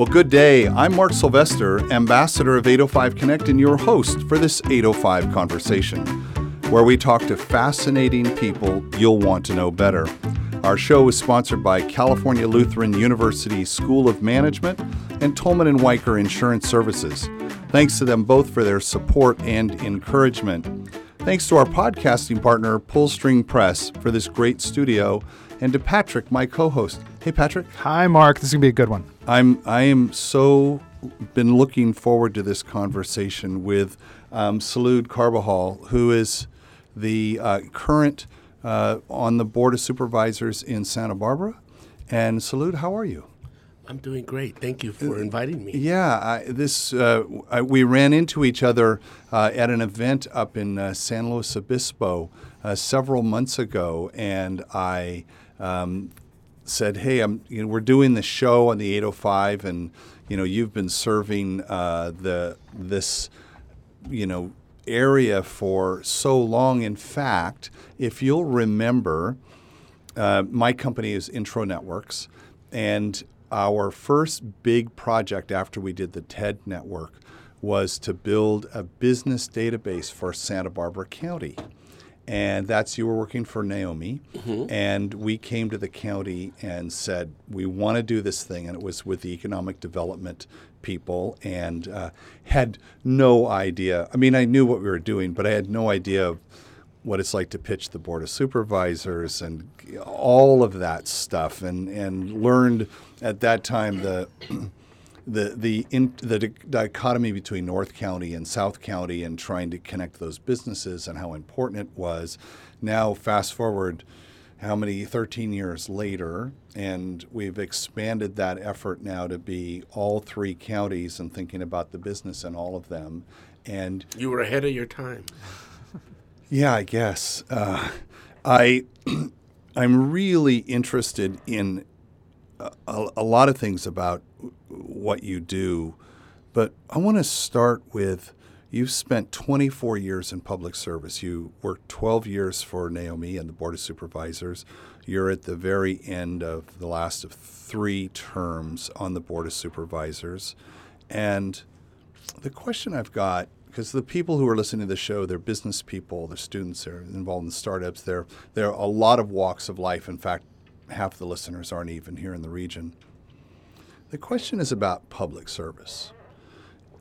Well, good day. I'm Mark Sylvester, ambassador of 805 Connect, and your host for this 805 conversation, where we talk to fascinating people you'll want to know better. Our show is sponsored by California Lutheran University School of Management and Tolman and Wiker Insurance Services. Thanks to them both for their support and encouragement. Thanks to our podcasting partner, Pullstring Press, for this great studio, and to Patrick, my co-host. Hey, Patrick. Hi, Mark. This is gonna be a good one. I'm I am so been looking forward to this conversation with um, Salud Carbajal, who is the uh, current uh, on the board of supervisors in Santa Barbara. And Salud, how are you? I'm doing great. Thank you for inviting me. Yeah, I, this uh, I, we ran into each other uh, at an event up in uh, San Luis Obispo uh, several months ago, and I um, said, "Hey, I'm you know we're doing the show on the 805, and you know you've been serving uh, the this you know area for so long. In fact, if you'll remember, uh, my company is Intro Networks, and our first big project after we did the TED network was to build a business database for Santa Barbara County. And that's you were working for Naomi. And we came to the county and said, we want to do this thing. And it was with the economic development people and uh, had no idea. I mean, I knew what we were doing, but I had no idea of what it's like to pitch the board of supervisors and all of that stuff and and learned at that time the the the in, the di- dichotomy between North County and South County and trying to connect those businesses and how important it was. Now fast forward how many 13 years later and we've expanded that effort now to be all three counties and thinking about the business in all of them and You were ahead of your time. yeah, I guess. Uh, I I'm really interested in a, a lot of things about what you do, but I want to start with you've spent 24 years in public service. You worked 12 years for Naomi and the Board of Supervisors. You're at the very end of the last of three terms on the Board of Supervisors. And the question I've got, because the people who are listening to the show, they're business people, they're students, they're involved in startups, they're, they're a lot of walks of life. In fact, half the listeners aren't even here in the region. The question is about public service.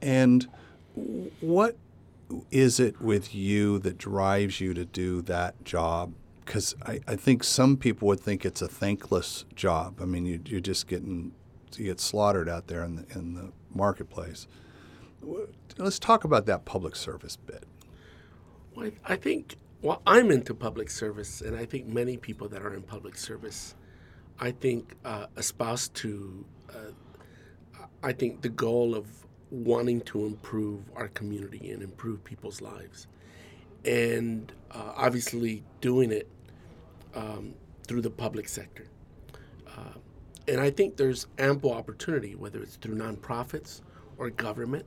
And what is it with you that drives you to do that job? Because I, I think some people would think it's a thankless job. I mean, you, you're just getting you get slaughtered out there in the, in the marketplace. Let's talk about that public service bit. Well, I I think, well, I'm into public service, and I think many people that are in public service, I think, uh, espouse to, uh, I think, the goal of wanting to improve our community and improve people's lives. And uh, obviously, doing it um, through the public sector. Uh, and I think there's ample opportunity, whether it's through nonprofits or government,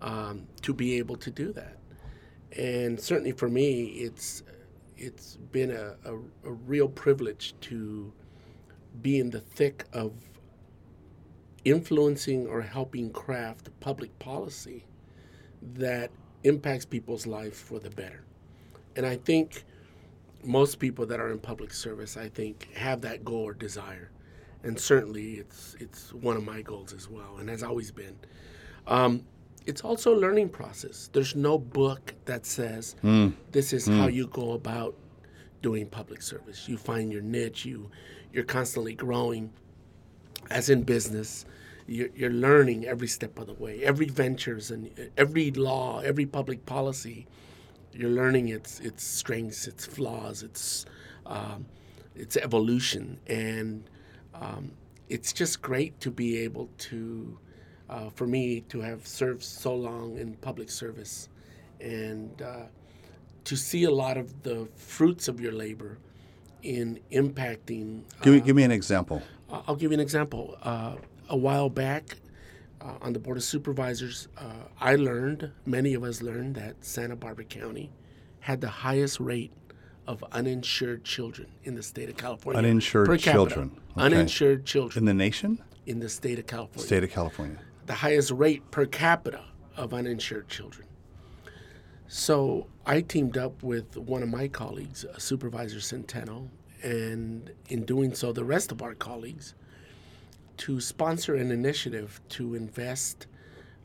um, to be able to do that. And certainly for me, it's it's been a, a, a real privilege to be in the thick of influencing or helping craft public policy that impacts people's lives for the better. And I think most people that are in public service, I think, have that goal or desire. And certainly it's it's one of my goals as well, and has always been. Um, it's also a learning process. There's no book that says this is how you go about doing public service. You find your niche. You you're constantly growing. As in business, you're, you're learning every step of the way. Every ventures and every law, every public policy, you're learning its its strengths, its flaws, its um, its evolution, and um, it's just great to be able to, uh, for me, to have served so long in public service, and uh, to see a lot of the fruits of your labor in impacting. Give me, uh, give me an example. I'll give you an example. Uh, a while back, uh, on the Board of Supervisors, uh, I learned, many of us learned, that Santa Barbara County had the highest rate of uninsured children in the state of California. Uninsured capita. children. Okay. Uninsured children In the nation? in the state of California. State of California. The highest rate per capita of uninsured children. So I teamed up with one of my colleagues, Supervisor Centeno, and in doing so, the rest of our colleagues, to sponsor an initiative to invest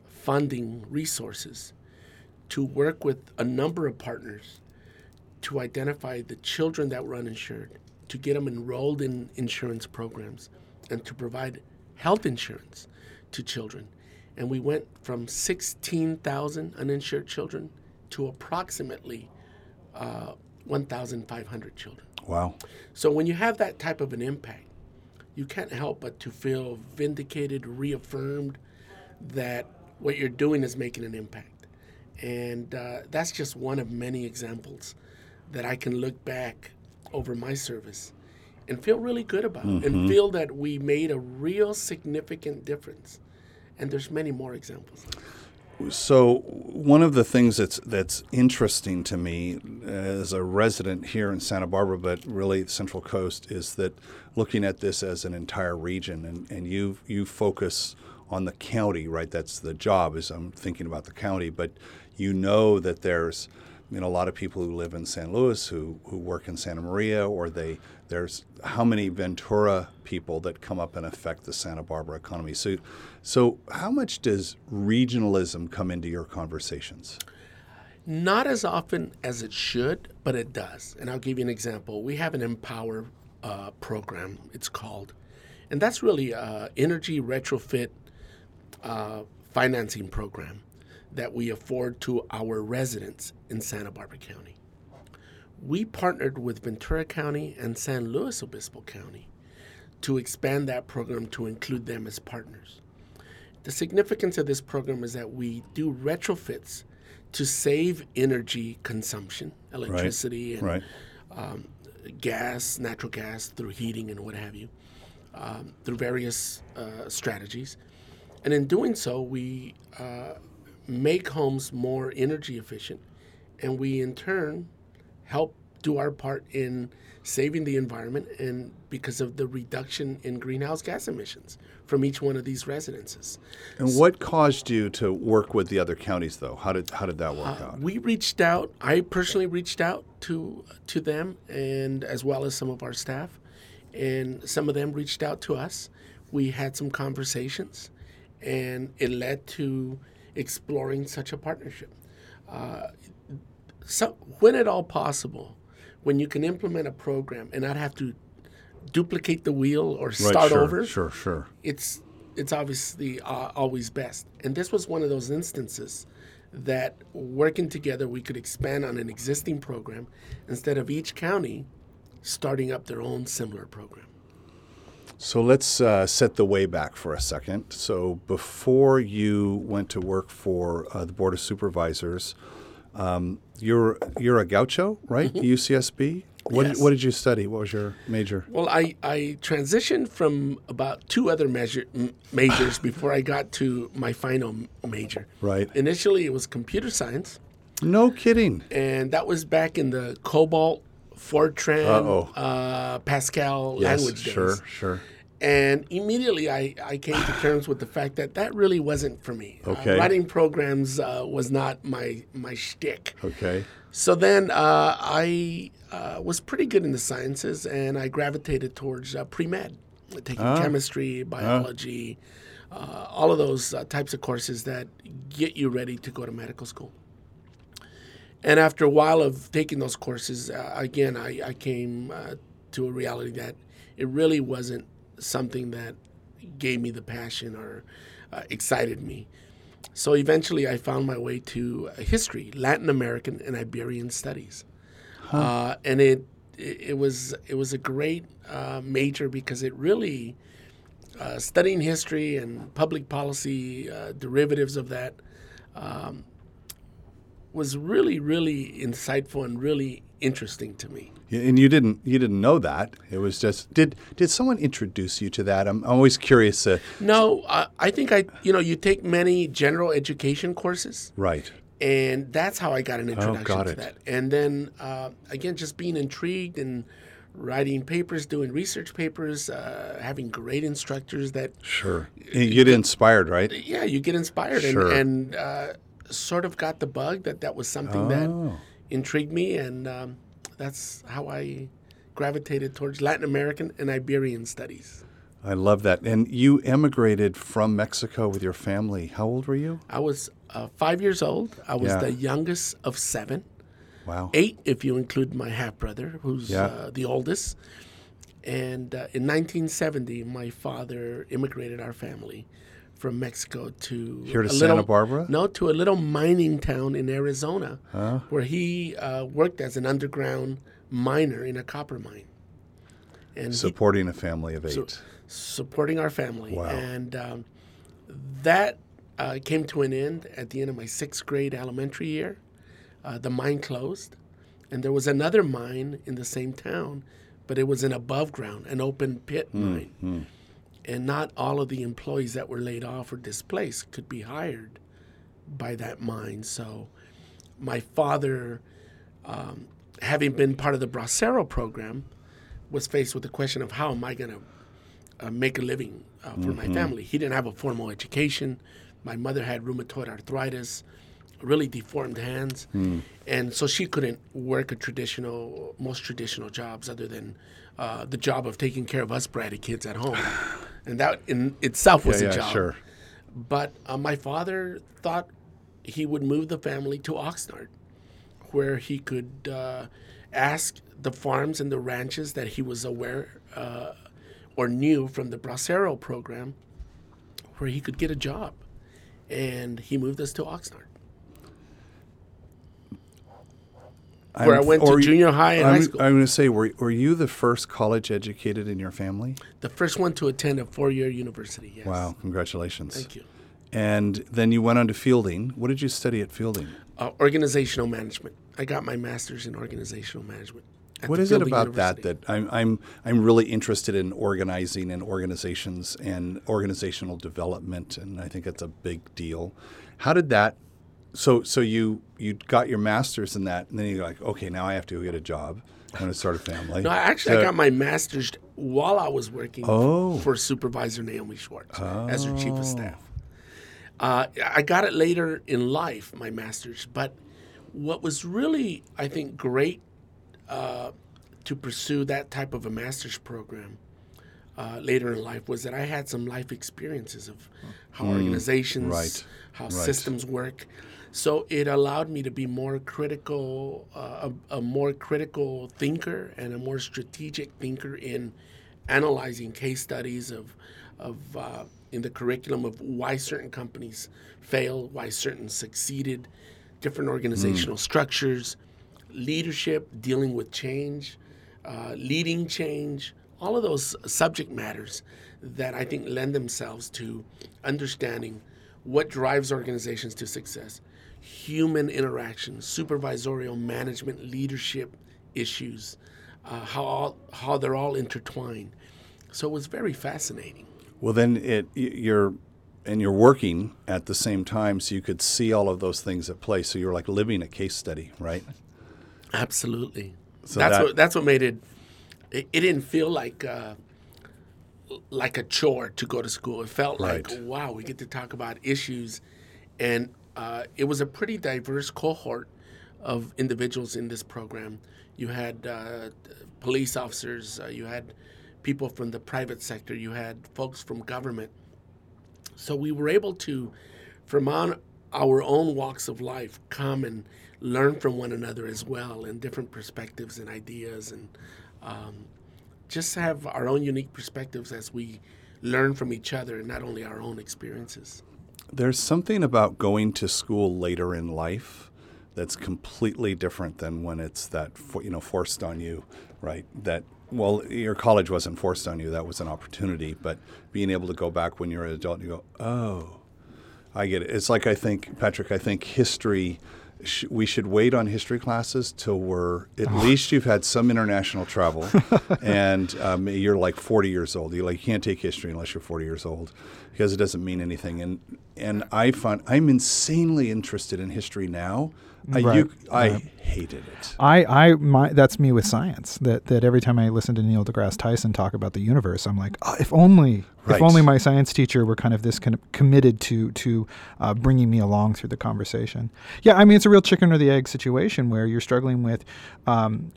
funding resources to work with a number of partners to identify the children that were uninsured, to get them enrolled in insurance programs, and to provide health insurance to children. And we went from 16,000 uninsured children to approximately uh, 1,500 children. Wow. So when you have that type of an impact, you can't help but to feel vindicated, reaffirmed that what you're doing is making an impact. And uh, that's just one of many examples that I can look back over my service and feel really good about and feel that we made a real significant difference. And there's many more examples. So one of the things that's that's interesting to me as a resident here in Santa Barbara, but really Central Coast, is that looking at this as an entire region, and, and you you focus on the county, right? That's the job. Is I'm thinking about the county, but you know that there's you know a lot of people who live in San Luis who who work in Santa Maria, or they there's how many Ventura people that come up and affect the Santa Barbara economy. So, so how much does regionalism come into your conversations? Not as often as it should, but it does. And I'll give you an example. We have an Empower uh, program, it's called, and that's really a energy retrofit uh, financing program that we afford to our residents in Santa Barbara County. We partnered with Ventura County and San Luis Obispo County to expand that program to include them as partners. The significance of this program is that we do retrofits to save energy consumption, electricity and Right. um, gas, natural gas through heating and what have you, um, through various uh, strategies. And in doing so, we uh, make homes more energy efficient, and we in turn help do our part in saving the environment and because of the reduction in greenhouse gas emissions from each one of these residences. And what caused you to work with the other counties, though? How did how did that work out? We reached out. I personally reached out to to them, and as well as some of our staff, and some of them reached out to us. We had some conversations, and it led to exploring such a partnership. Uh, so, when at all possible, when you can implement a program and not have to duplicate the wheel or start sure, over, Sure, sure. it's it's obviously uh, always best. And this was one of those instances that working together we could expand on an existing program instead of each county starting up their own similar program. So let's uh, set the way back for a second. So before you went to work for uh, the Board of Supervisors, um, you're you're a gaucho, right? UCSB. What Yes. what did you study? What was your major? Well, I, I transitioned from about two other measure, m- majors before I got to my final major. Right. Initially, it was computer science, No kidding. and that was back in the COBOL, Fortran, uh, Pascal Yes, language days. sure, sure. And immediately I, I came to terms with the fact that that really wasn't for me. Uh, writing programs uh, was not my, my shtick. Okay. So then uh, I uh, was pretty good in the sciences and I gravitated towards uh, pre med, taking Ah. chemistry, biology, uh, all of those uh, types of courses that get you ready to go to medical school. And after a while of taking those courses, uh, again, I, I came uh, to a reality that it really wasn't something that gave me the passion or uh, excited me. So eventually, I found my way to uh, history, Latin American and Iberian studies, uh, and it, it it was it was a great uh, major because it really uh, studying history and public policy uh, derivatives of that um, was really really insightful and really interesting to me. And you didn't you didn't know that. It was just did did someone introduce you to that? I'm always curious. Uh, No, uh, I think I you know you take many general education courses. right. and that's how I got an introduction got to it. that. And then uh, again, just being intrigued and writing papers, doing research papers, uh, having great instructors that Sure. You get inspired, right? yeah, you get inspired Sure. and, and uh, sort of got the bug that that was something Oh. that intrigued me, and um, that's how I gravitated towards Latin American and Iberian studies. I love that. And you emigrated from Mexico with your family. How old were you? I was uh, five years old. I was Yeah. the youngest of seven, Wow. eight if you include my half brother, who's Yeah. uh, the oldest. And uh, in 1970, my father immigrated our family from Mexico to Here to Santa little- Barbara? No, to a little mining town in Arizona, where he uh, worked as an underground miner in a copper mine, and he, Supporting a family of eight. supporting our family. Wow. And um, that uh, came to an end at the end of my sixth grade elementary year. Uh, the mine closed, and there was another mine in the same town, but it was an above ground, an open pit Hmm, mine. And not all of the employees that were laid off or displaced could be hired by that mine. So my father, um, having been part of the Bracero program, was faced with the question of how am I going to uh, make a living uh, for my family. He didn't have a formal education. My mother had rheumatoid arthritis, really deformed hands, and so she couldn't work a traditional, most traditional jobs other than uh, the job of taking care of us bratty kids at home, and that in itself was yeah, a yeah, job. sure. But uh, my father thought he would move the family to Oxnard, where he could uh, ask the farms and the ranches that he was aware uh, or knew from the Bracero program, where he could get a job. And he moved us to Oxnard, where I I'm- went to or junior high and I'm, high school. I'm going to say, were, were you the first college educated in your family? the first one to attend a four-year university. Yes. Wow, congratulations. Thank you. And then you went on to Fielding. What did you study at Fielding? Uh, organizational management. I got my master's in organizational management. at What is it Fielding about that that I'm, I'm, I'm really interested in organizing and organizations and organizational development, and I think that's a big deal. How did that? So, so you you got your master's in that, and then you're like, okay, now I have to go get a job. I'm going to start a family. No, actually, So- I got my master's while I was working Oh. for Supervisor Naomi Schwartz as her chief of staff. Uh, I got it later in life, my master's, but what was really, I think, great uh, to pursue that type of a master's program uh, later in life was that I had some life experiences of how organizations, Mm, right, how right. systems work. So it allowed me to be more critical, uh, a, a more critical thinker and a more strategic thinker in analyzing case studies of, of uh, in the curriculum of why certain companies fail, why certain succeeded, different organizational structures, leadership, dealing with change, uh, leading change, all of those subject matters that I think lend themselves to understanding what drives organizations to success, human interaction, supervisorial management, leadership issues, uh, how all, how they're all intertwined. So it was very fascinating. Well, then it you're and you're working at the same time, so you could see all of those things at play. So you're like living a case study, right? Absolutely. So that's that- what that's what made it. It, it didn't feel like uh, like a chore to go to school. It felt like Right. wow, we get to talk about issues, and uh, it was a pretty diverse cohort of individuals in this program. You had uh, police officers, uh, you had people from the private sector, you had folks from government. So we were able to, from on our own walks of life, come and learn from one another as well, and different perspectives and ideas, and um, just have our own unique perspectives as we learn from each other, and not only our own experiences. There's something about going to school later in life that's completely different than when it's that you know forced on you, right? That well, your college wasn't forced on you; that was an opportunity. But being able to go back when you're an adult and you go, oh, I get it. It's like I think, Patrick, I think history, sh- we should wait on history classes till we're, at least you've had some international travel and um, you're like 40 years old. You like, you can't take history unless you're 40 years old because it doesn't mean anything. And, and I find, I'm insanely interested in history now. I, Right, you, I right. hated it. I, I, my, that's me with science. That, that every time I listen to Neil deGrasse Tyson talk about the universe, I'm like, oh, if only, Right. if only my science teacher were kind of this kind of committed to to uh, bringing me along through the conversation. Yeah, I mean, it's a real chicken or the egg situation where you're struggling with, um,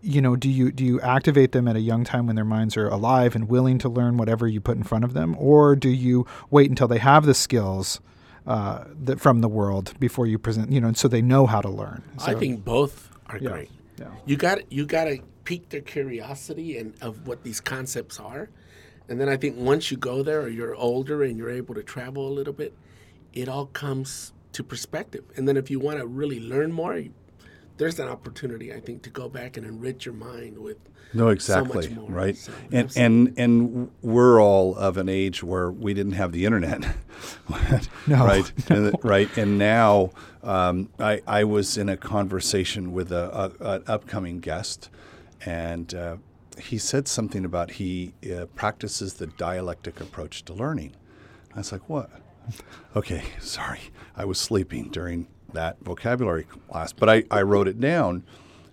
you know, do you do you activate them at a young time when their minds are alive and willing to learn whatever you put in front of them, or do you wait until they have the skills? Uh, that from the world before you present, you know, and so they know how to learn. I think both are Yeah. great. Yeah. You got you got to pique their curiosity and of what these concepts are, and then I think once you go there or you're older and you're able to travel a little bit, it all comes to perspective. And then if you want to really learn more, you, there's an opportunity I think to go back and enrich your mind with No, so exactly. much more. right. So, and absolutely. and and we're all of an age where we didn't have the internet, No, right? And, right. And now um, I I was in a conversation with a, a an upcoming guest, and uh, he said something about he uh, practices the dialectic approach to learning. I was like, what? Okay, sorry. I was sleeping during that vocabulary class, but I, I wrote it down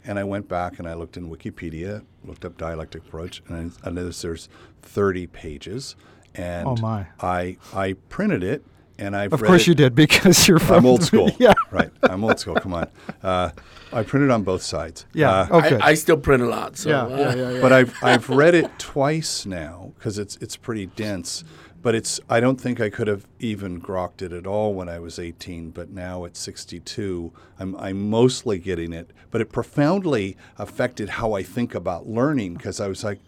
and I went back and I looked in Wikipedia, looked up dialectic approach, and I, I noticed there's 30 pages. And Oh, my. I, I printed it and I've Of read course it- you did because you're from I'm old school. yeah. Right. I'm old school. Come on. Uh, I printed on both sides. Yeah. Uh, oh, good. I, I still print a lot. So yeah, uh, yeah, yeah, yeah. but I've I've read it twice now because it's it's pretty dense. But it's I don't think I could have even grokked it at all when I was 18. But now at 62, I'm I'm mostly getting it. But it profoundly affected how I think about learning because I was like,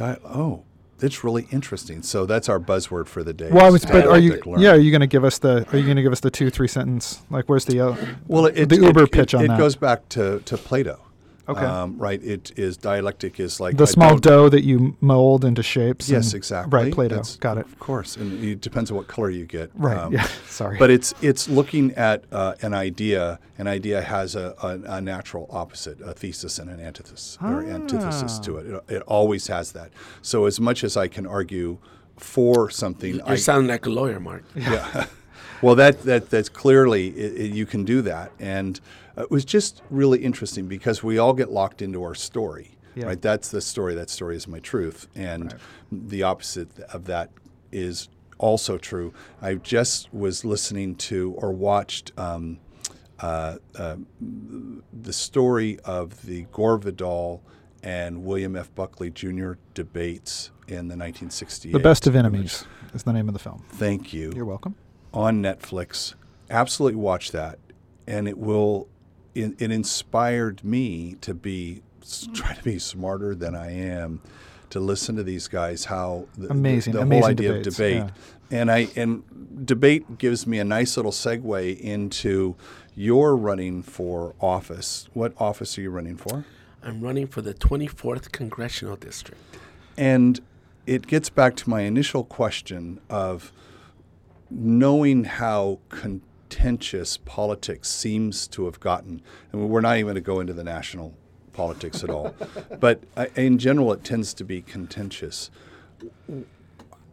oh, it's really interesting. So that's our buzzword for the day. well, was, but are you? Yeah, are you going to give us the? Are you going to give us the two, three sentence? Like, where's the? Uh, Well, it, the it- Uber it- pitch on it that. goes back to, to Plato. Okay. Um, right. It is dialectic is like the I small dough that you mold into shapes. Yes, and- exactly. Right, Plato. That's- Got it. Of course, and it depends on what color you get. Right. Um, yeah. Sorry. But it's it's looking at uh, an idea. An idea has a, a, a natural opposite, a thesis and an antithesis or antithesis Ah. to it. it. It always has that. So as much as I can argue for something, you're I, sounding like a lawyer, Mark. yeah. well, that that that's clearly it, it- you can do that, and it was just really interesting because we all get locked into our story, Yeah. right? That's the story. That story is my truth, and the opposite of that is also true. I just was listening to or watched. Um, uh, uh, the story of the Gore Vidal and William F. Buckley Jr. debates in the 1968. the best of enemies is the name of the film. Thank you You're welcome. on Netflix. Absolutely watch that, and it will. It, it inspired me to be s- try to be smarter than I am, to listen to these guys how the, the- Amazing, the, amazing whole idea debates, of debate, yeah. and I and debate gives me a nice little segue into your running for office. What office are you running for? I'm running for the 24th congressional district. And it gets back to my initial question of knowing how contentious politics seems to have gotten. And we're not even going to go into the national politics at all. but uh, in general, it tends to be contentious.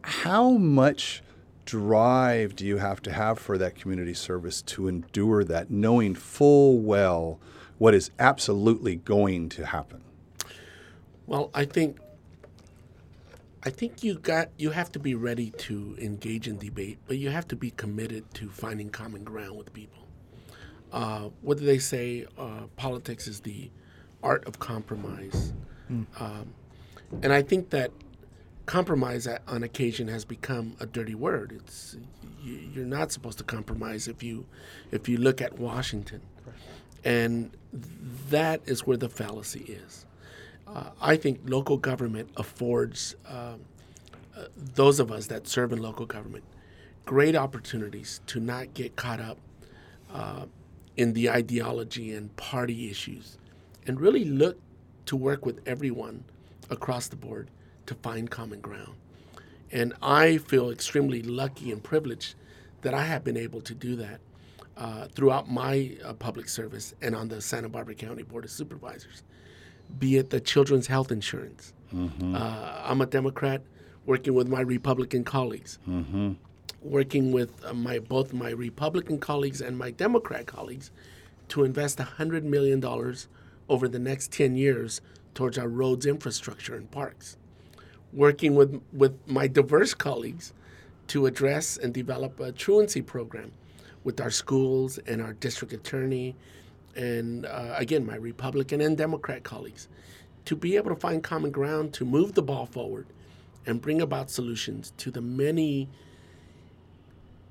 How much drive do you have to have for that community service to endure that, knowing full well what is absolutely going to happen? Well, I think I think you got you have to be ready to engage in debate, but you have to be committed to finding common ground with people. Uh, what do they say? Uh, politics is the art of compromise, um, and I think that compromise at, on occasion has become a dirty word. It's you, you're not supposed to compromise if you if you look at Washington, and that is where the fallacy is. Uh, I think local government affords um, uh, those of us that serve in local government great opportunities to not get caught up uh, in the ideology and party issues and really look to work with everyone across the board to find common ground. And I feel extremely lucky and privileged that I have been able to do that uh, throughout my uh, public service and on the Santa Barbara County Board of Supervisors be it the children's health insurance. Uh, I'm a Democrat working with my Republican colleagues, working with uh, my both my Republican colleagues and my Democrat colleagues to invest $100 million over the next 10 years towards our roads infrastructure and parks. Working with, with my diverse colleagues to address and develop a truancy program with our schools and our district attorney and uh, again my republican and democrat colleagues to be able to find common ground to move the ball forward and bring about solutions to the many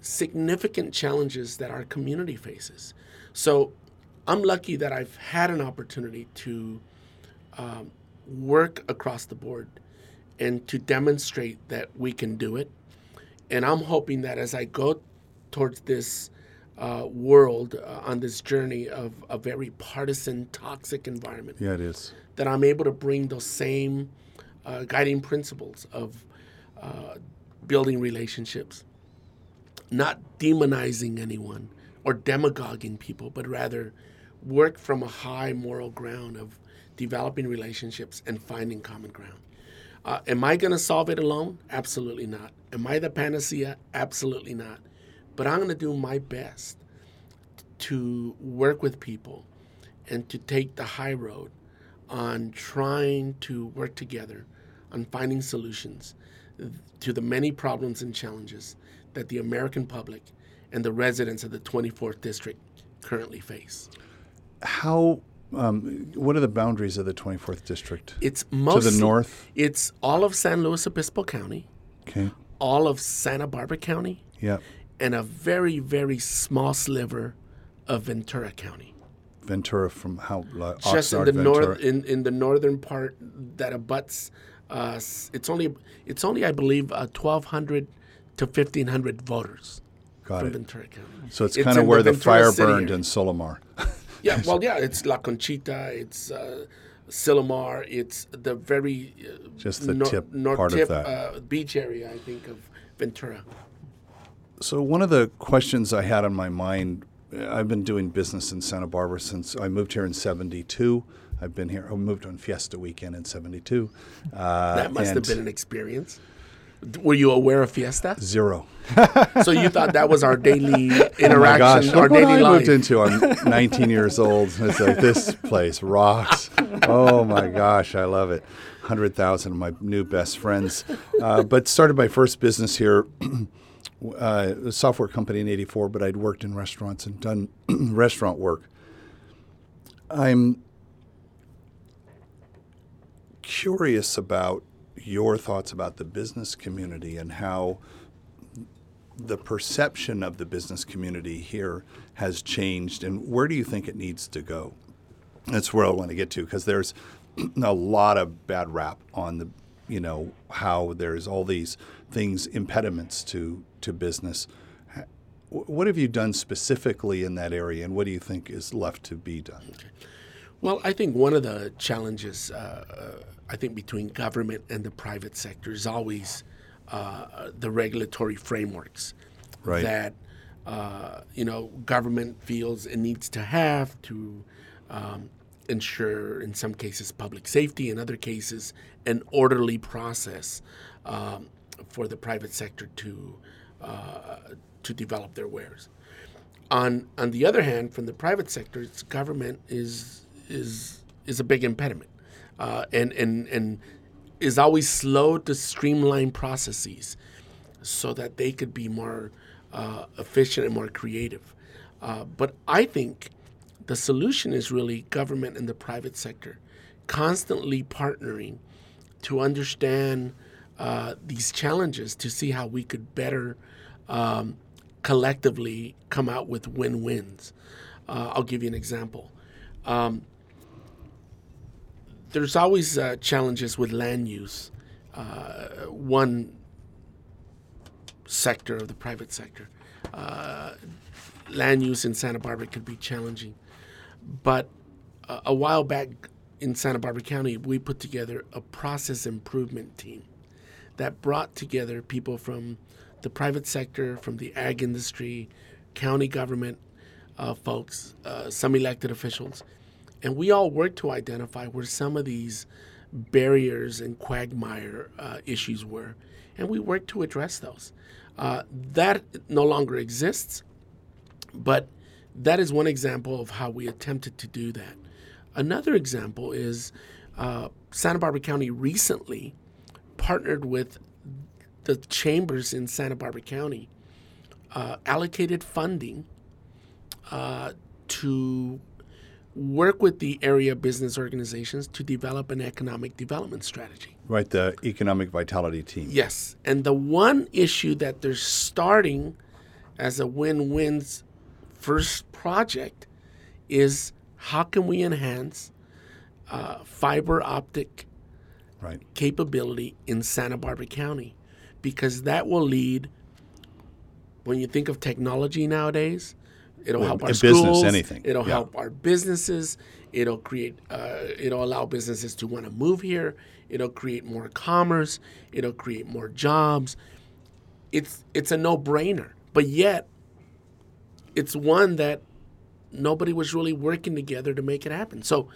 significant challenges that our community faces. So i'm lucky that i've had an opportunity to um, work across the board and to demonstrate that we can do it. And i'm hoping that as i go towards this uh, world uh, on this journey of a very partisan, toxic environment. Yeah, it is. That I'm able to bring those same uh, guiding principles of uh, building relationships, not demonizing anyone or demagoguing people, but rather work from a high moral ground of developing relationships and finding common ground. Uh, am I going to solve it alone? Absolutely not. Am I the panacea? Absolutely not. But I'm going to do my best to work with people and to take the high road on trying to work together on finding solutions to the many problems and challenges that the American public and the residents of the 24th district currently face. How um, what are the boundaries of the 24th district? It's most to the north. It's all of San Luis Obispo County, Okay. all of Santa Barbara County, Yeah. And a very very small sliver of Ventura County. Ventura from how? Like, Just in the Ventura. north, in, in the northern part that abuts. Uh, it's only it's only I believe uh, 1,200 to 1,500 voters Got from it. Ventura County. So it's, It's kind of where the, Ventura fire City burned area. in Solimar. Yeah, well, yeah, it's La Conchita, it's uh, Solimar, it's the very uh, Just the nor- tip north part of that. Uh, beach area, I think, of Ventura. So one of the questions I had on my mind, I've been doing business in Santa Barbara since I moved here in '72. I've been here. I moved on Fiesta weekend in '72. Uh, That must have been an experience. Were you aware of Fiesta? zero. so you thought that was our daily interaction, Oh my gosh! our Look what daily I life? moved into. I'm 19 years old. It's like this place rocks. Oh my gosh, I love it. Hundred thousand of my new best friends. Uh, but started my first business here. Uh, a software company in '84, but I'd worked in restaurants and done restaurant work. I'm curious about your thoughts about the business community and how the perception of the business community here has changed, and where do you think it needs to go? That's where I want to get to because there's a lot of bad rap on the, you know, how there's all these things impediments to to business. What have you done specifically in that area, and what do you think is left to be done? Well, I think one of the challenges, uh, uh, I think, between government and the private sector is always uh, the regulatory frameworks Right. that uh, you know government feels it needs to have to um, ensure, in some cases, public safety, in other cases, an orderly process um, for the private sector to uh, to develop their wares. On on the other hand, from the private sector, it's government is is is a big impediment, uh, and and and is always slow to streamline processes so that they could be more uh, efficient and more creative. Uh, but I think the solution is really government and the private sector constantly partnering to understand uh, these challenges to see how we could better um, collectively come out with win-wins. Uh, I'll give you an example. Um, there's always uh, challenges with land use. Uh, one sector of the private sector, uh, land use in Santa Barbara could be challenging. But a while back in Santa Barbara County, we put together a process improvement team that brought together people from the private sector, from the ag industry, county government uh, folks, uh, some elected officials, and we all worked to identify where some of these barriers and quagmire uh, issues were, and we worked to address those. Uh, that no longer exists, but that is one example of how we attempted to do that. Another example is uh, Santa Barbara County recently partnered with the chambers in Santa Barbara County, uh, allocated funding uh, to work with the area business organizations to develop an economic development strategy. Right, the economic vitality team. Yes. And the one issue that they're starting as a win win's first project is how can we enhance uh, fiber optic Right. capability in Santa Barbara County? Because that will lead, when you think of technology nowadays, it'll Well, help our in business, schools, anything. it'll Yeah. help our businesses, it'll create, uh, it'll allow businesses to want to move here, it'll create more commerce, it'll create more jobs. It's it's a no-brainer, but yet it's one that nobody was really working together to make it happen. So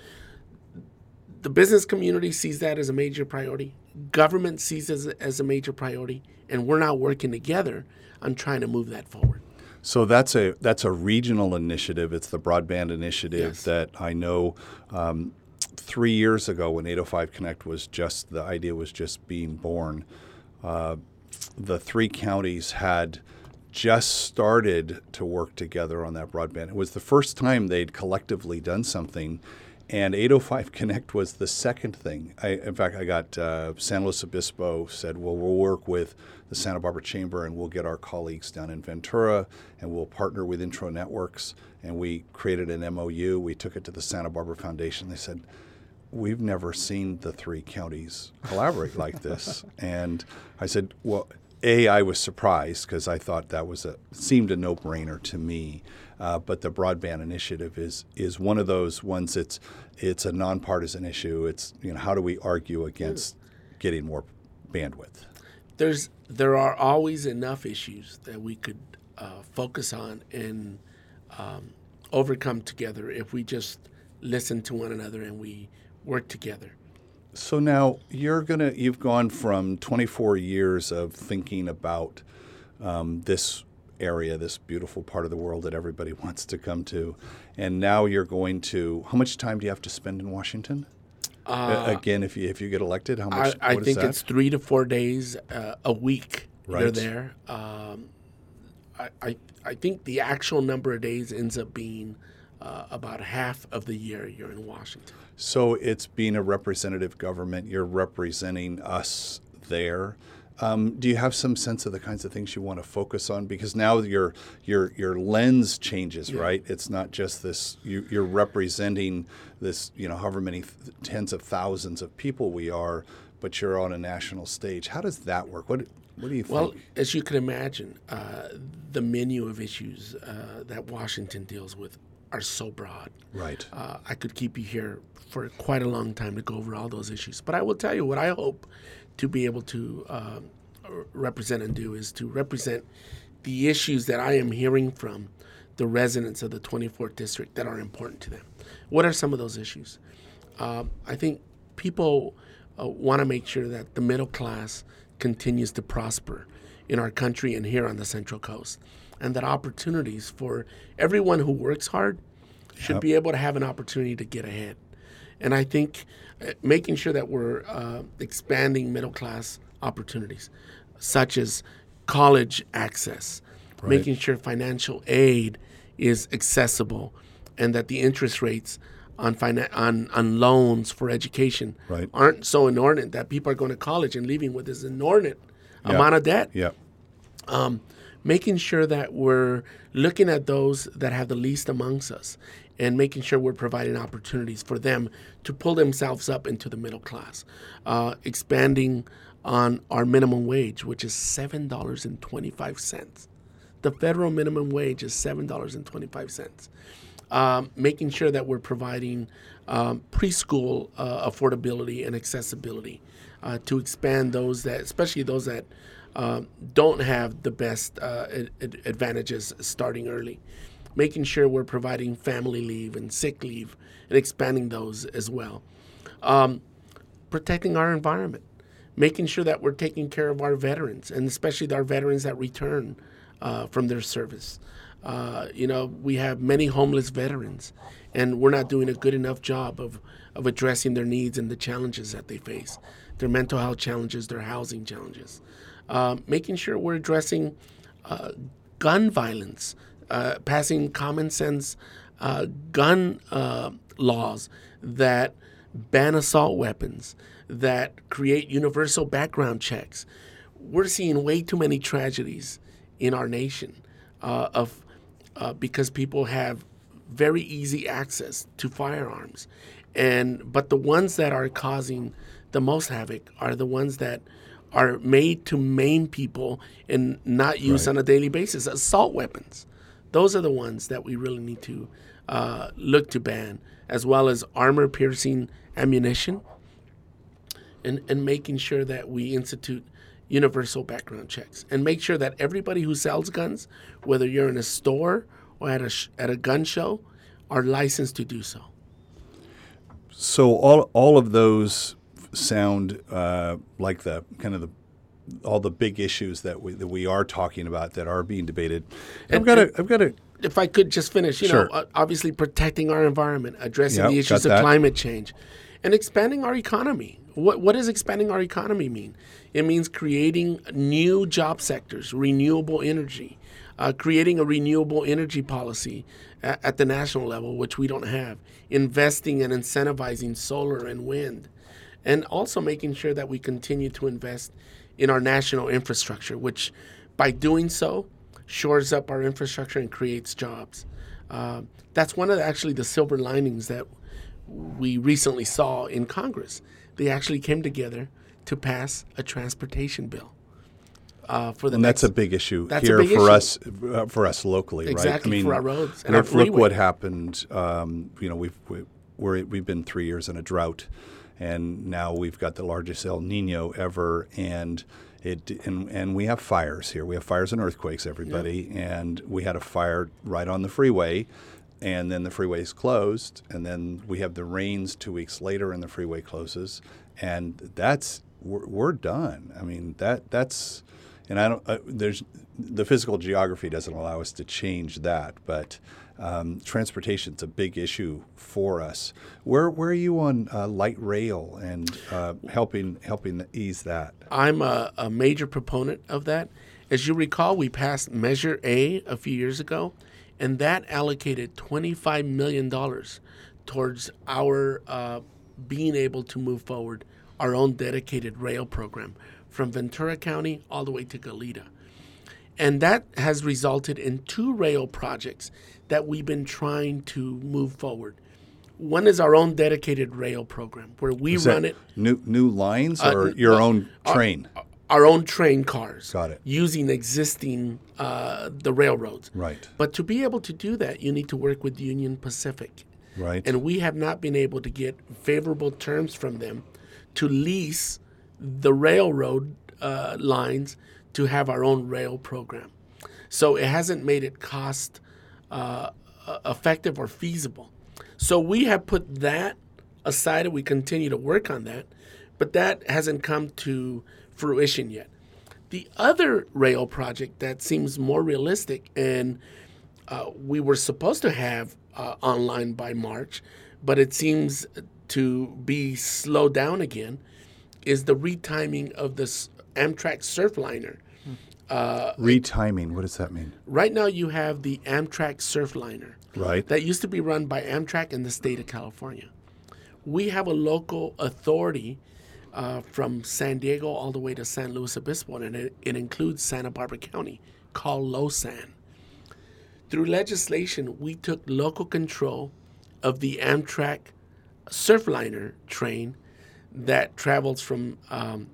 the business community sees that as a major priority. Government sees it as a, as a major priority, and we're now working together on trying to move that forward. So that's a that's a regional initiative. It's the broadband initiative Yes. that I know. Um, three years ago, when 805 Connect was just the idea was just being born, uh, the three counties had just started to work together on that broadband. It was the first time they'd collectively done something, and 805 Connect was the second thing. I, in fact, I got uh, San Luis Obispo said, "Well, we'll work with the Santa Barbara Chamber, and we'll get our colleagues down in Ventura, and we'll partner with Intro Networks." And we created an MOU. We took it to the Santa Barbara Foundation. They said, we've never seen the three counties collaborate like this. And I said, well, A, I was surprised because I thought that was a seemed a no-brainer to me. Uh, but the broadband initiative is is one of those ones. that's it's a nonpartisan issue. It's you know how do we argue against getting more bandwidth? There's there are always enough issues that we could uh, focus on and um, overcome together if we just listen to one another and we work together. So now you're gonna you've gone from 24 years of thinking about um, this area, this beautiful part of the world that everybody wants to come to, and now you're going to. How much time do you have to spend in Washington? Uh, Again, if you if you get elected, how I, much? I is think it's three to four days uh, a week. They're there. Um, I, I I think the actual number of days ends up being uh, about half of the year you're in Washington. So it's being a representative government. You're representing us there. Um, do you have some sense of the kinds of things you want to focus on? Because now your your your lens changes, right? It's not just this. You, you're representing this, you know, however many th- tens of thousands of people we are, but you're on a national stage. How does that work? What what do you think? Well, as you can imagine, uh, the menu of issues uh, that Washington deals with are so broad. right. Uh, I could keep you here for quite a long time to go over all those issues. But I will tell you what I hope to be able to um, represent and do is to represent the issues that I am hearing from the residents of the 24th district that are important to them. What are some of those issues? Um, I think people uh, want to make sure that the middle class continues to prosper in our country and here on the Central Coast, and that opportunities for everyone who works hard should be able to have an opportunity to get ahead. And I think uh, making sure that we're uh, expanding middle class opportunities, such as college access, making sure financial aid is accessible, and that the interest rates on, fina- on, on loans for education Right. aren't so inordinate that people are going to college and leaving with this inordinate amount of debt yeah. um, making sure that we're looking at those that have the least amongst us and making sure we're providing opportunities for them to pull themselves up into the middle class. Uh, expanding on our minimum wage, which is $7.25. The federal minimum wage is $7.25. Um, making sure that we're providing um, preschool uh, affordability and accessibility uh, to expand those that, especially those that um, don't have the best uh, ad- ad- advantages starting early. Making sure we're providing family leave and sick leave and expanding those as well. Um, protecting our environment, making sure that we're taking care of our veterans and especially our veterans that return uh, from their service. Uh, you know, we have many homeless veterans, and we're not doing a good enough job of, of addressing their needs and the challenges that they face their mental health challenges, their housing challenges. Uh, making sure we're addressing uh, gun violence, uh, passing common sense uh, gun laws that ban assault weapons, that create universal background checks. We're seeing way too many tragedies in our nation of because people have very easy access to firearms, and but the ones that are causing the most havoc are the ones that are made to maim people and not used right. on a daily basis. Assault weapons. Those are the ones that we really need to uh, look to ban, as well as armor piercing ammunition and, and making sure that we institute universal background checks and make sure that everybody who sells guns, whether you're in a store or at a, sh- at a gun show, are licensed to do so. So all all of those sound uh, like the kind of the all the big issues that we that we are talking about that are being debated. And, I've got a I've got a if I could just finish, you sure. know, obviously protecting our environment, addressing yep, the issues of climate change, and expanding our economy. What what does expanding our economy mean? It means creating new job sectors, renewable energy, uh, creating a renewable energy policy at, at the national level, which we don't have, investing and incentivizing solar and wind and also making sure that we continue to invest in our national infrastructure, which by doing so shores up our infrastructure and creates jobs. Uh, that's one of the, actually the silver linings that we recently saw in Congress. They actually came together to pass a transportation bill. Uh, for the and next, that's a big issue here big for issue. us uh, for us locally, exactly, right? I mean, for our roads and look, our look what happened. Um, you know, we've we, we have been three years in a drought and now we've got the largest El Nino ever, and it and, and we have fires here. We have fires and earthquakes, everybody, yeah. and we had a fire right on the freeway, and then the freeway is closed, and then we have the rains two weeks later, and the freeway closes, and that's we're, we're done. I mean that that's, and I don't. Uh, there's the physical geography doesn't allow us to change that, but um, transportation is a big issue for us. Where where are you on uh, light rail and uh, helping helping ease that? I'm a, a, major proponent of that. As you recall, we passed Measure A a few years ago, and that allocated 25 million dollars towards our uh, being able to move forward our own dedicated rail program from Ventura County all the way to Goleta. And that has resulted in two rail projects that we've been trying to move forward. One is our own dedicated rail program where we is run it. New new lines uh, or uh, your own train? Our, our, own train cars. Got it. Using existing uh, the railroads. Right. But to be able to do that, you need to work with Union Pacific. Right. And we have not been able to get favorable terms from them to lease the railroad uh, lines to have our own rail program. So it hasn't made it cost uh, effective or feasible. So we have put that aside and we continue to work on that, but that hasn't come to fruition yet. The other rail project that seems more realistic and uh, we were supposed to have uh, online by March, but it seems to be slowed down again, is the retiming of this Amtrak Surfliner uh, Retiming, what does that mean? Right now, you have the Amtrak Surfliner. Right. That used to be run by Amtrak in the state of California. We have a local authority uh, from San Diego all the way to San Luis Obispo, and it, it includes Santa Barbara County, called LOSSAN. Through legislation, we took local control of the Amtrak Surfliner train that travels from um,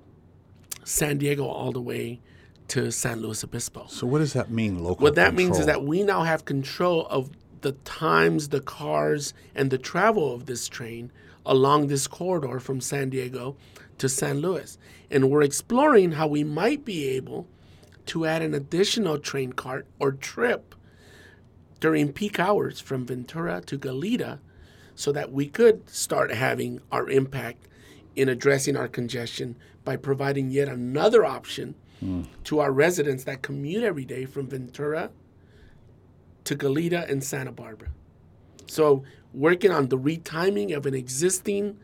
San Diego all the way to San Luis Obispo. So what does that mean, local? What that control? means is that we now have control of the times, the cars, and the travel of this train along this corridor from San Diego to San Luis. And we're exploring how we might be able to add an additional train cart or trip during peak hours from Ventura to Goleta so that we could start having our impact in addressing our congestion by providing yet another option mm. to our residents that commute every day from Ventura to Goleta and Santa Barbara. So working on the retiming of an existing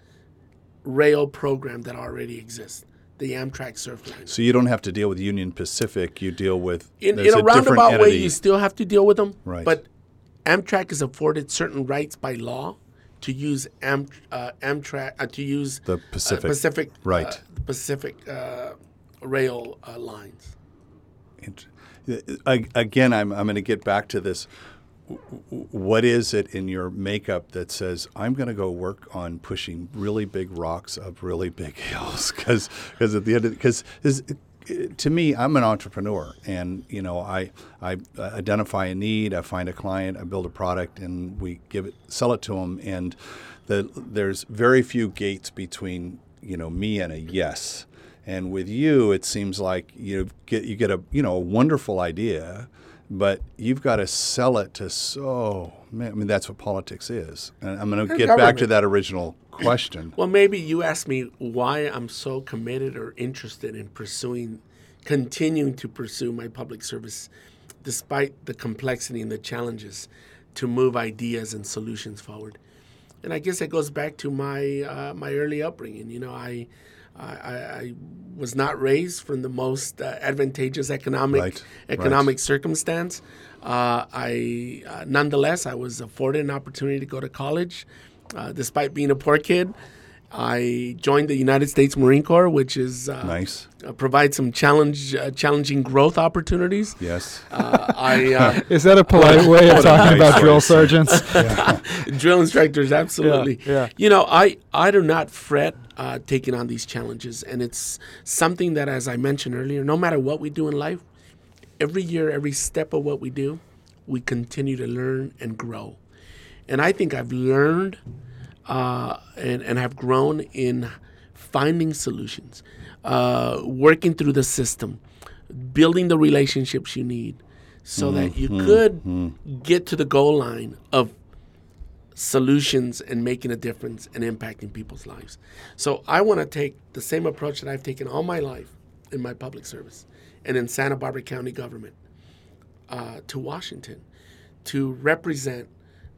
rail program that already exists, the Amtrak Surfline. So you don't have to deal with Union Pacific. You deal with In, in a, different roundabout way, you still have to deal with them. Right. But Amtrak is afforded certain rights by law to use Am, uh, Amtrak uh, to use The uh, Pacific. Pacific Right. uh, Pacific uh, rail uh, lines. Again, I'm, I'm going to get back to this. What is it in your makeup that says, I'm going to go work on pushing really big rocks up really big hills? Because at the end of because to me, I'm an entrepreneur, and you know, I I identify a need, I find a client, I build a product, and we give it, sell it to them, and the, there's very few gates between you know me and a yes. And with you, it seems like you get you get a you know a wonderful idea, but you've got to sell it to so. Man, I mean, that's what politics is. And I'm going to And get back to that original question. Well, maybe you asked me why I'm so committed or interested in pursuing, continuing to pursue my public service, despite the complexity and the challenges, to move ideas and solutions forward. And I guess it goes back to my uh, my early upbringing. You know, I, I I was not raised from the most uh, advantageous economic Right, economic circumstance. Uh, I uh, nonetheless I was afforded an opportunity to go to college, uh, despite being a poor kid. I joined the United States Marine Corps, which is uh, Nice. uh, provides some challenge uh, challenging growth opportunities. Yes. Uh, I uh, Is that a polite way of talking about drill to say sergeants? drill instructors absolutely yeah. you know i i do not fret uh, taking on these challenges and it's something that as i mentioned earlier no matter what we do in life every year every step of what we do we continue to learn and grow and i think i've learned uh, and, and have grown in finding solutions uh, working through the system building the relationships you need so that you could get to the goal line of solutions and making a difference and impacting people's lives. So I want to take the same approach that I've taken all my life in my public service and in Santa Barbara County government uh, to Washington to represent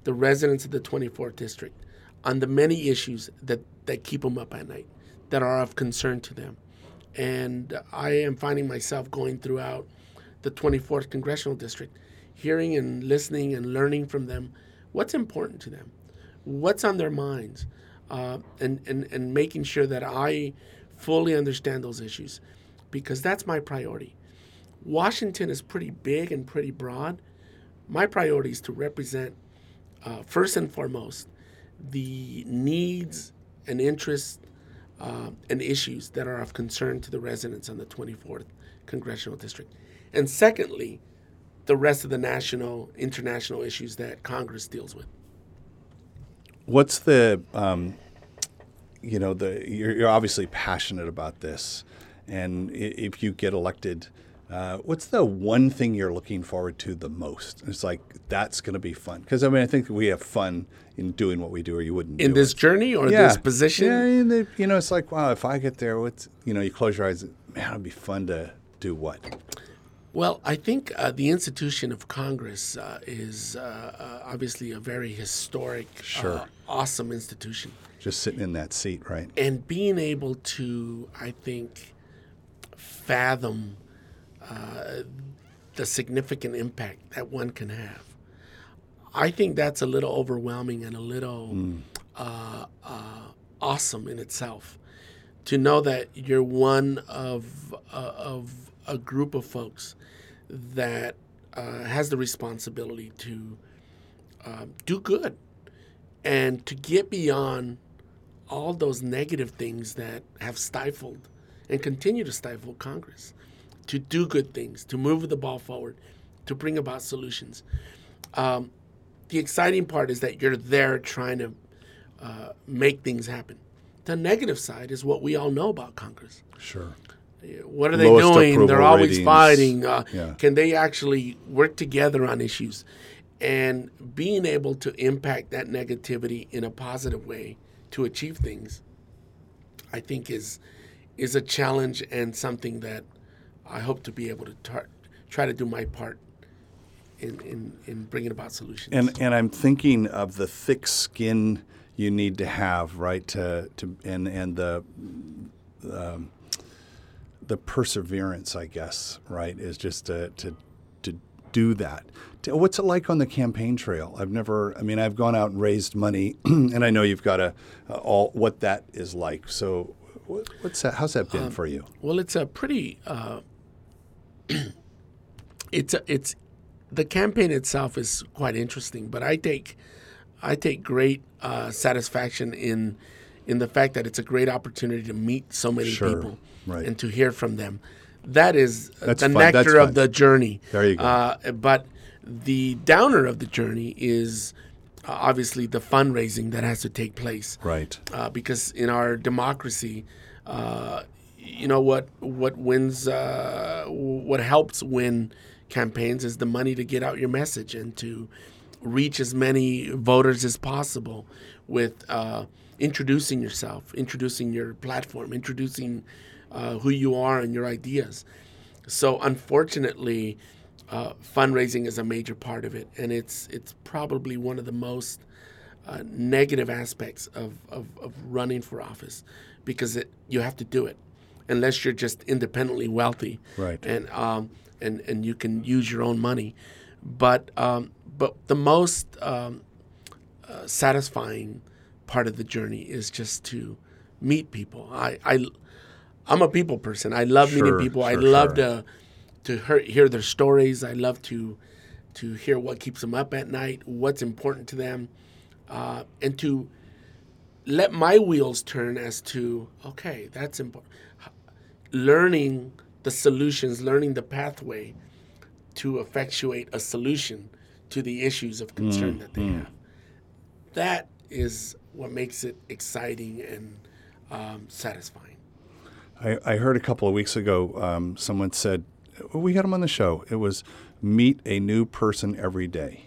the residents of the 24th district on the many issues that, that keep them up at night, that are of concern to them. And I am finding myself going throughout the 24th congressional district, hearing and listening and learning from them what's important to them, what's on their minds, uh, and, and, and making sure that I fully understand those issues because that's my priority. Washington is pretty big and pretty broad. My priority is to represent, uh, first and foremost, the needs and interests uh, and issues that are of concern to the residents on the 24th congressional district. And secondly, the rest of the national, international issues that Congress deals with. What's the, um, you know, the you're, you're obviously passionate about this, and if you get elected, uh, what's the one thing you're looking forward to the most? It's like that's going to be fun because I mean I think we have fun in doing what we do, or you wouldn't In this it. journey or this position, Yeah, and the, you know, it's like wow, if I get there, what's you know, you close your eyes, man, it'd be fun to do what? Well, I think uh, the institution of Congress uh, is uh, uh, obviously a very historic, Sure. awesome institution. Just sitting in that seat, right? And being able to, I think, fathom uh, the significant impact that one can have. I think that's a little overwhelming and a little uh, uh, awesome in itself. To know that you're one of uh, of a group of folks that uh, has the responsibility to um, do good and to get beyond all those negative things that have stifled and continue to stifle Congress to do good things, to move the ball forward, to bring about solutions. Um, the exciting part is that you're there trying to uh, make things happen. The negative side is what we all know about Congress. Sure. What are they Lowest doing? They're always ratings. fighting. Uh, Yeah. Can they actually work together on issues? And being able to impact that negativity in a positive way to achieve things, I think is is a challenge and something that I hope to be able to tar- try to do my part in, in, in bringing about solutions. And and I'm thinking of the thick skin you need to have, right? To to and and the um, the perseverance, I guess, right, is just to to to do that. To- What's it like on the campaign trail? I've never. I mean, I've gone out and raised money, and I know you've got a, a all what that is like. So, what, what's that? How's that been for you? Well, it's a pretty. Uh, it's it's the campaign itself is quite interesting, but I take I take great uh, satisfaction in in the fact that it's a great opportunity to meet so many Sure, people right. and to hear from them. That is uh, That's the fun, that's nectar fun. of the journey. There you go. Uh, but the downer of the journey is uh, obviously the fundraising that has to take place Right. uh, because in our democracy, uh, you know what what wins, uh, what helps win campaigns is the money to get out your message and to reach as many voters as possible with uh, introducing yourself, introducing your platform, introducing uh, who you are and your ideas. So unfortunately, uh, fundraising is a major part of it, and it's it's probably one of the most uh, negative aspects of, of, of running for office because it, you have to do it unless you're just independently wealthy. Right. and um, and and you can use your own money. But um, but the most um, uh, satisfying part of the journey is just to meet people. I, I I'm a people person. I love Sure, meeting people. I love sure. to to hear, hear their stories. I love to to hear what keeps them up at night what's important to them uh, and to let my wheels turn as to okay that's important learning the solutions learning the pathway to effectuate a solution to the issues of concern that they have that is what makes it exciting and um, satisfying I, I heard a couple of weeks ago um, someone said, well, we had him on the show. It was meet a new person every day.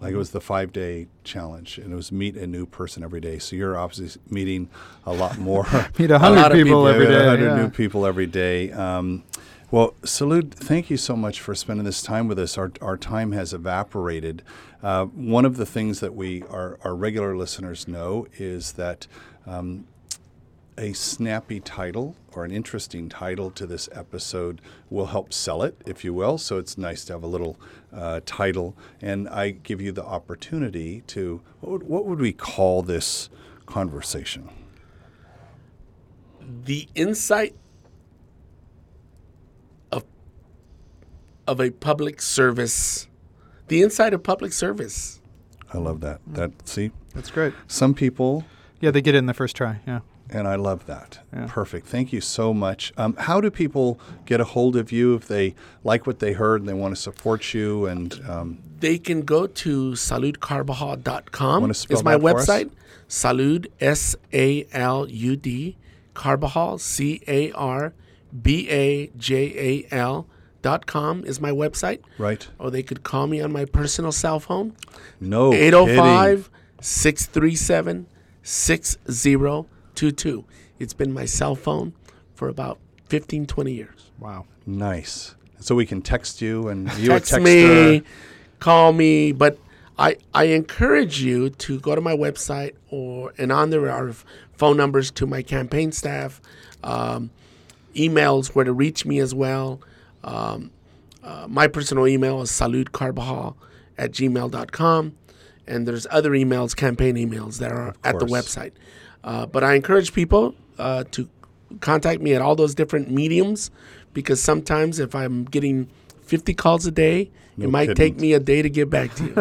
Like it was the five day challenge, and it was meet a new person every day. So you're obviously meeting a lot more. Meet a hundred people people. every day. 100 yeah. new people every day. Um, well, Salud, thank you so much for spending this time with us. Our, our time has evaporated. Uh, one of the things that we our, our regular listeners know is that um, a snappy title or an interesting title to this episode will help sell it, if you will. So it's nice to have a little uh, title. And I give you the opportunity to, what would, what would we call this conversation? the insight of of a public service the insight of public service I love that. That see, That's great. some people, Yeah, they get it in the first try. Yeah. And I love that. Yeah. Perfect. Thank you so much. Um, how do people get a hold of you if they like what they heard and they want to support you? And um, they can go to saludcarbajal.com is my that for us? website salud s-a-l-u-d carbajal c-a-r-b-a-j-a-l dot com is my website right, or they could call me on my personal cell phone no 805 637 6022. It's been my cell phone for about 15, 20 years. Wow. nice. So we can text you and you Text a texter. me, call me, but I, I encourage you to go to my website or and on there are phone numbers to my campaign staff, um, emails where to reach me as well. Um, uh, my personal email is saludcarbajal at gmail.com. And there's other emails, campaign emails that are at the website. Uh, but I encourage people uh, to contact me at all those different mediums because sometimes if I'm getting 50 calls a day, No it might kidding. take me a day to get back to you.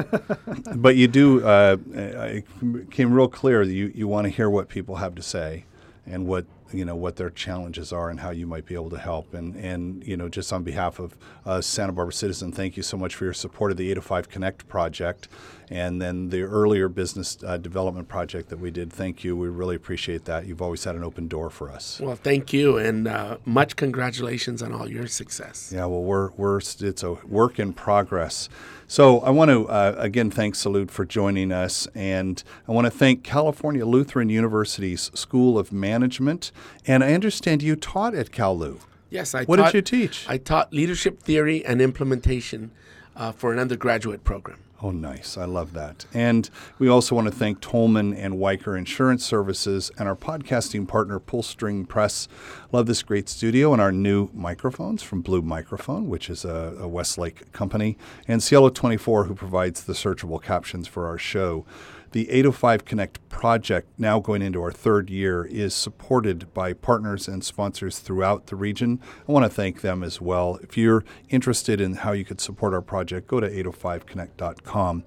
But you do. Uh, it came real clear that you, you want to hear what people have to say, and what you know what their challenges are, and how you might be able to help. And and you know just on behalf of uh, Santa Barbara Citizen, thank you so much for your support of the 805 Connect project, and then the earlier business uh, development project that we did. Thank you. We really appreciate that. You've always had an open door for us. well, thank you, and uh, much congratulations on all your success. Yeah, well, we're, we're it's a work in progress. So I want to uh, again thank Salud for joining us, and I want to thank California Lutheran University's School of Management. And I understand you taught at CalLu. Yes, I What taught, did you teach? I taught leadership theory and implementation uh, for an undergraduate program. Oh, nice. I love that. And we also want to thank Tolman and Wiker Insurance Services and our podcasting partner, Pullstring Press. Love this great studio and our new microphones from Blue Microphone, which is a, a Westlake company, and Cielo 24, who provides the searchable captions for our show. The 805 Connect project, now going into our third year, is supported by partners and sponsors throughout the region. I want to thank them as well. If you're interested in how you could support our project, go to 805connect.com.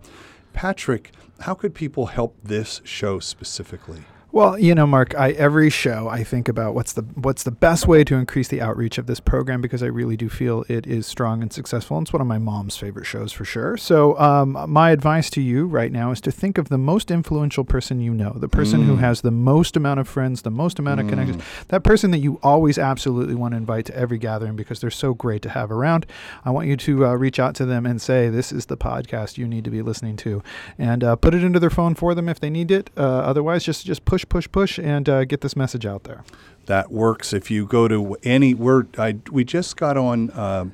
Patrick, how could people help this show specifically? Well, you know, Mark, I every show I think about what's the what's the best way to increase the outreach of this program because I really do feel it is strong and successful. And it's one of my mom's favorite shows for sure. So, um, my advice to you right now is to think of the most influential person you know, the person mm. who has the most amount of friends, the most amount of mm. connections, that person that you always absolutely want to invite to every gathering because they're so great to have around. I want you to uh, reach out to them and say, "This is the podcast you need to be listening to," and uh, put it into their phone for them if they need it. Uh, otherwise, just just push push, push, push, and uh, get this message out there. That works. If you go to any, we're, I, we just got on uh,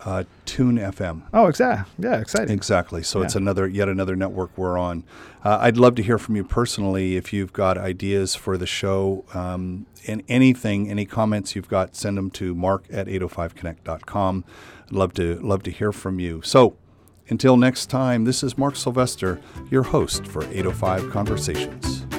uh, Tune FM. Oh, exactly. Yeah, exciting. Exactly. So yeah. it's another, yet another network we're on. Uh, I'd love to hear from you personally if you've got ideas for the show um, and anything, any comments you've got, send them to mark at 805connect.com. I'd love to love to hear from you. So until next time, this is Mark Sylvester, your host for 805 Conversations.